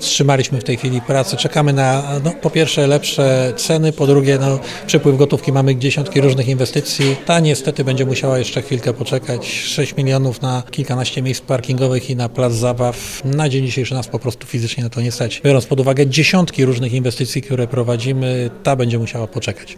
Wstrzymaliśmy w tej chwili pracę. Czekamy na no, po pierwsze lepsze ceny, po drugie no, przepływ gotówki. Mamy dziesiątki różnych inwestycji. Ta niestety będzie musiała jeszcze chwilkę poczekać. 6 milionów na kilkanaście miejsc parkingowych i na plac zabaw. Na dzień dzisiejszy nas po prostu fizycznie na to nie stać. Biorąc pod uwagę dziesiątki różnych inwestycji, które prowadzimy, ta będzie musiała poczekać.